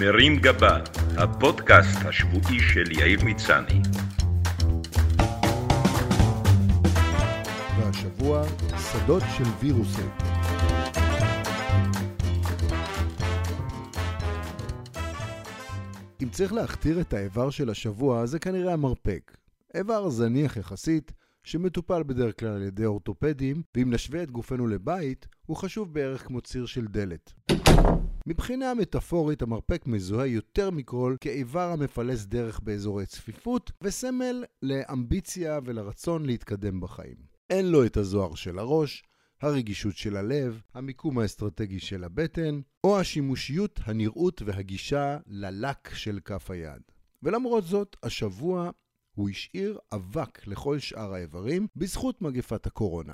מרים גבה, הפודקאסט השבועי של יאיר מצני. והשבוע, שדות של וירוסים. אם צריך להכתיר את האיבר של השבוע, זה כנראה המרפק. איבר זניח יחסית, שמטופל בדרך כלל על ידי אורתופדים, ואם נשווה את גופנו לבית, הוא חשוב בערך כמו ציר של דלת. מבחינה מטאפורית, המרפק מזוהה יותר מכל כאיבר המפלס דרך באזורי צפיפות, וסמל לאמביציה ולרצון להתקדם בחיים. אין לו את הזוהר של הראש, הרגישות של הלב, המיקום האסטרטגי של הבטן, או השימושיות, הנראות והגישה ללק של כף היד. ולמרות זאת, השבוע הוא השאיר אבק לכל שאר האיברים בזכות מגפת הקורונה.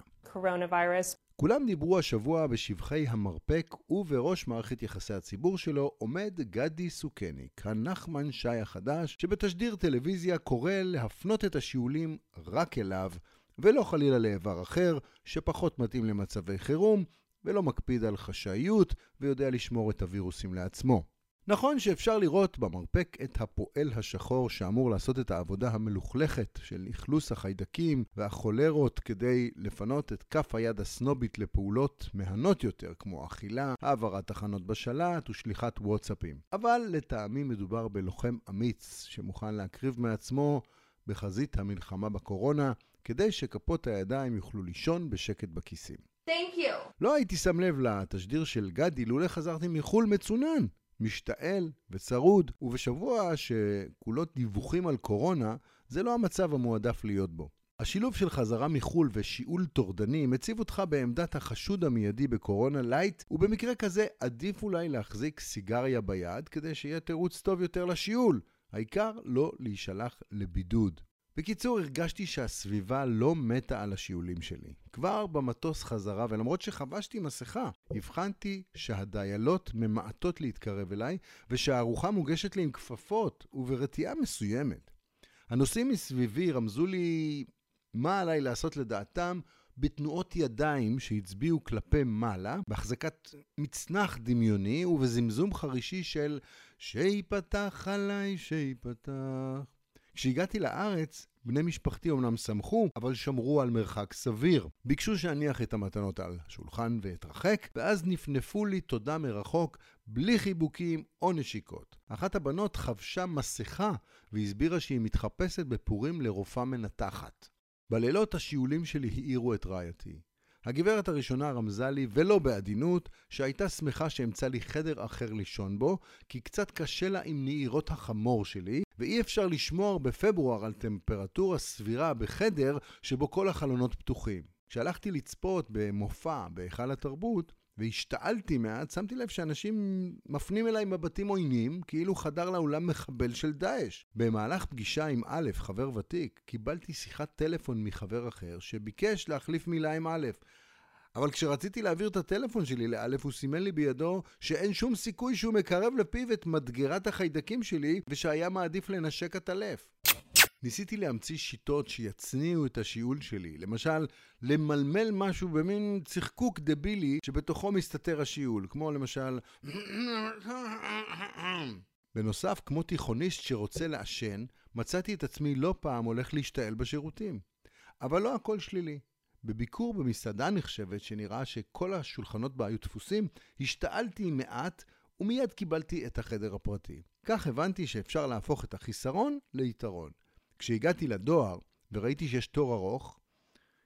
כולם דיברו השבוע בשבחי המרפק, ובראש מערכת יחסי הציבור שלו עומד גדי סוכניק, הנחמן שי החדש, שבתשדיר טלוויזיה קורא להפנות את השיעולים רק אליו, ולא חלילה לאיבר אחר, שפחות מתאים למצבי חירום, ולא מקפיד על חשאיות, ויודע לשמור את הווירוסים לעצמו. נכון שאפשר לראות במרפק את הפועל השחור שאמור לעשות את העבודה המלוכלכת של אכלוס החיידקים והחולרות כדי לפנות את כף היד הסנובית לפעולות מהנות יותר כמו אכילה, העברת תחנות בשלט ושליחת וואטסאפים. אבל לטעמי מדובר בלוחם אמיץ שמוכן להקריב מעצמו בחזית המלחמה בקורונה כדי שכפות הידיים יוכלו לישון בשקט בכיסים. Thank you. לא הייתי שם לב לתשדיר של גדי לולא חזרתי מחו"ל מצונן. משתעל וצרוד, ובשבוע שכולו דיווחים על קורונה, זה לא המצב המועדף להיות בו. השילוב של חזרה מחו"ל ושיעול טורדני מציב אותך בעמדת החשוד המיידי בקורונה לייט, ובמקרה כזה עדיף אולי להחזיק סיגריה ביד כדי שיהיה תירוץ טוב יותר לשיעול. העיקר לא להישלח לבידוד. בקיצור, הרגשתי שהסביבה לא מתה על השיעולים שלי. כבר במטוס חזרה, ולמרות שחבשתי מסכה, הבחנתי שהדיילות ממעטות להתקרב אליי, ושהארוחה מוגשת לי עם כפפות וברתיעה מסוימת. הנוסעים מסביבי רמזו לי מה עליי לעשות לדעתם בתנועות ידיים שהצביעו כלפי מעלה, בהחזקת מצנח דמיוני ובזמזום חרישי של שיפתח עליי, שיפתח. כשהגעתי לארץ, בני משפחתי אומנם שמחו, אבל שמרו על מרחק סביר. ביקשו שאניח את המתנות על השולחן ואתרחק, ואז נפנפו לי תודה מרחוק, בלי חיבוקים או נשיקות. אחת הבנות חבשה מסכה והסבירה שהיא מתחפשת בפורים לרופאה מנתחת. בלילות השיעולים שלי האירו את רעייתי. הגברת הראשונה רמזה לי, ולא בעדינות, שהייתה שמחה שאמצא לי חדר אחר לישון בו, כי קצת קשה לה עם נהירות החמור שלי, ואי אפשר לשמור בפברואר על טמפרטורה סבירה בחדר שבו כל החלונות פתוחים. כשהלכתי לצפות במופע בהיכל התרבות, והשתעלתי מעט, שמתי לב שאנשים מפנים אליי מבטים עוינים, כאילו חדר לאולם מחבל של דאעש. במהלך פגישה עם א', חבר ותיק, קיבלתי שיחת טלפון מחבר אחר, שביקש להחליף מילה עם א'. אבל כשרציתי להעביר את הטלפון שלי לאלף, הוא סימן לי בידו שאין שום סיכוי שהוא מקרב לפיו את מדגרת החיידקים שלי, ושהיה מעדיף לנשק את הלף. ניסיתי להמציא שיטות שיצניעו את השיעול שלי. למשל, למלמל משהו במין צחקוק דבילי שבתוכו מסתתר השיעול, כמו למשל... בנוסף, כמו תיכוניסט שרוצה לעשן, מצאתי את עצמי לא פעם הולך להשתעל בשירותים. אבל לא הכל שלילי. בביקור במסעדה נחשבת שנראה שכל השולחנות בה היו דפוסים, השתעלתי מעט ומיד קיבלתי את החדר הפרטי. כך הבנתי שאפשר להפוך את החיסרון ליתרון. כשהגעתי לדואר וראיתי שיש תור ארוך,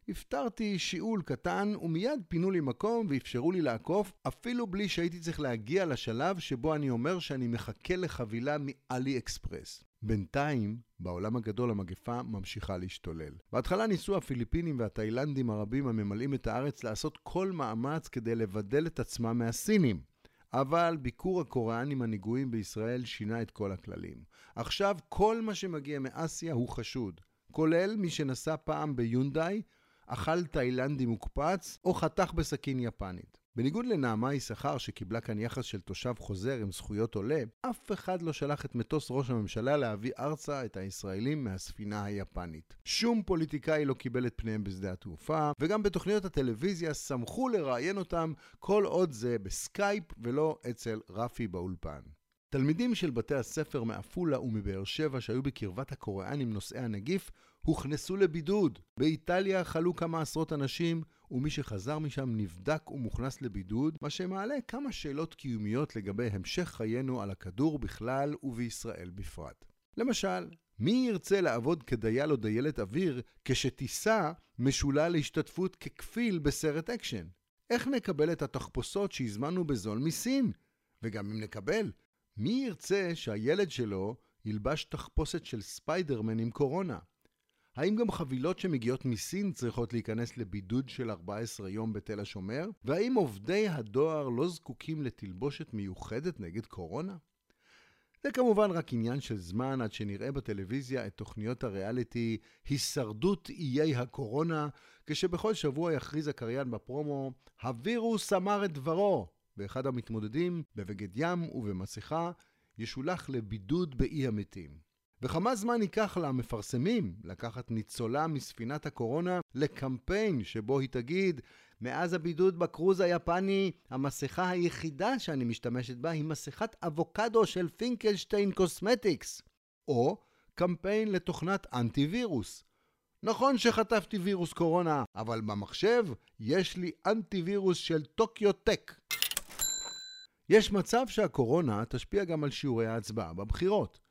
הפתרתי שיעול קטן ומיד פינו לי מקום ואפשרו לי לעקוף אפילו בלי שהייתי צריך להגיע לשלב שבו אני אומר שאני מחכה לחבילה מאלי אקספרס. בינתיים, בעולם הגדול המגפה ממשיכה להשתולל. בהתחלה ניסו הפיליפינים והתאילנדים הרבים הממלאים את הארץ לעשות כל מאמץ כדי לבדל את עצמם מהסינים. אבל ביקור הקוריאנים הנגועים בישראל שינה את כל הכללים. עכשיו כל מה שמגיע מאסיה הוא חשוד, כולל מי שנסע פעם ביונדאי, אכל תאילנדי מוקפץ או חתך בסכין יפנית. בניגוד לנעמה יששכר שקיבלה כאן יחס של תושב חוזר עם זכויות עולה, אף אחד לא שלח את מטוס ראש הממשלה להביא ארצה את הישראלים מהספינה היפנית. שום פוליטיקאי לא קיבל את פניהם בשדה התעופה, וגם בתוכניות הטלוויזיה שמחו לראיין אותם כל עוד זה בסקייפ ולא אצל רפי באולפן. תלמידים של בתי הספר מעפולה ומבאר שבע שהיו בקרבת הקוריאנים נושאי הנגיף הוכנסו לבידוד. באיטליה חלו כמה עשרות אנשים ומי שחזר משם נבדק ומוכנס לבידוד, מה שמעלה כמה שאלות קיומיות לגבי המשך חיינו על הכדור בכלל ובישראל בפרט. למשל, מי ירצה לעבוד כדייל או דיילת אוויר כשטיסה משולה להשתתפות ככפיל בסרט אקשן? איך נקבל את התחפושות שהזמנו בזול מסין? וגם אם נקבל, מי ירצה שהילד שלו ילבש תחפושת של ספיידרמן עם קורונה? האם גם חבילות שמגיעות מסין צריכות להיכנס לבידוד של 14 יום בתל השומר? והאם עובדי הדואר לא זקוקים לתלבושת מיוחדת נגד קורונה? זה כמובן רק עניין של זמן עד שנראה בטלוויזיה את תוכניות הריאליטי הישרדות איי הקורונה, כשבכל שבוע יכריז הקריין בפרומו הווירוס אמר את דברו, ואחד המתמודדים, בבגד ים ובמסכה, ישולח לבידוד באי המתים. וכמה זמן ייקח למפרסמים לקחת ניצולה מספינת הקורונה לקמפיין שבו היא תגיד מאז הבידוד בקרוז היפני, המסכה היחידה שאני משתמשת בה היא מסכת אבוקדו של פינקלשטיין קוסמטיקס. או קמפיין לתוכנת אנטי-וירוס. נכון שחטפתי וירוס קורונה, אבל במחשב יש לי אנטי-וירוס של טוקיו טק. יש מצב שהקורונה תשפיע גם על שיעורי ההצבעה בבחירות.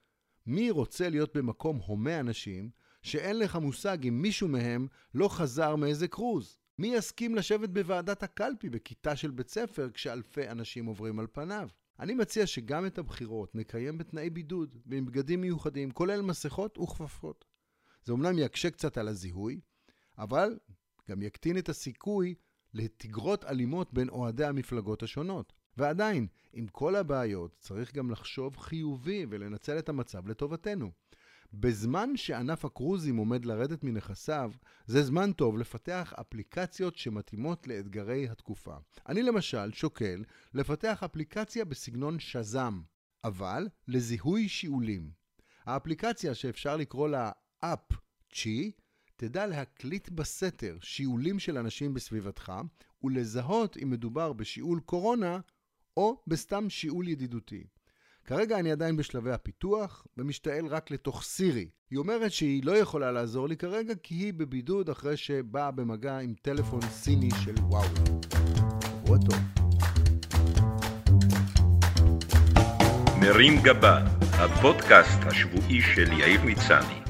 מי רוצה להיות במקום הומה אנשים שאין לך מושג אם מישהו מהם לא חזר מאיזה קרוז? מי יסכים לשבת בוועדת הקלפי בכיתה של בית ספר כשאלפי אנשים עוברים על פניו? אני מציע שגם את הבחירות נקיים בתנאי בידוד ועם בגדים מיוחדים, כולל מסכות וכפפות. זה אומנם יקשה קצת על הזיהוי, אבל גם יקטין את הסיכוי לתגרות אלימות בין אוהדי המפלגות השונות. ועדיין, עם כל הבעיות, צריך גם לחשוב חיובי ולנצל את המצב לטובתנו. בזמן שענף הקרוזים עומד לרדת מנכסיו, זה זמן טוב לפתח אפליקציות שמתאימות לאתגרי התקופה. אני למשל שוקל לפתח אפליקציה בסגנון שזם, אבל לזיהוי שיעולים. האפליקציה שאפשר לקרוא לה אפ צ'י, תדע להקליט בסתר שיעולים של אנשים בסביבתך ולזהות אם מדובר בשיעול קורונה או בסתם שיעול ידידותי. כרגע אני עדיין בשלבי הפיתוח, ומשתעל רק לתוך סירי. היא אומרת שהיא לא יכולה לעזור לי כרגע, כי היא בבידוד אחרי שבאה במגע עם טלפון סיני של וואוי. שבוע טוב. מרים גבה, הפודקאסט השבועי של יאיר מצני.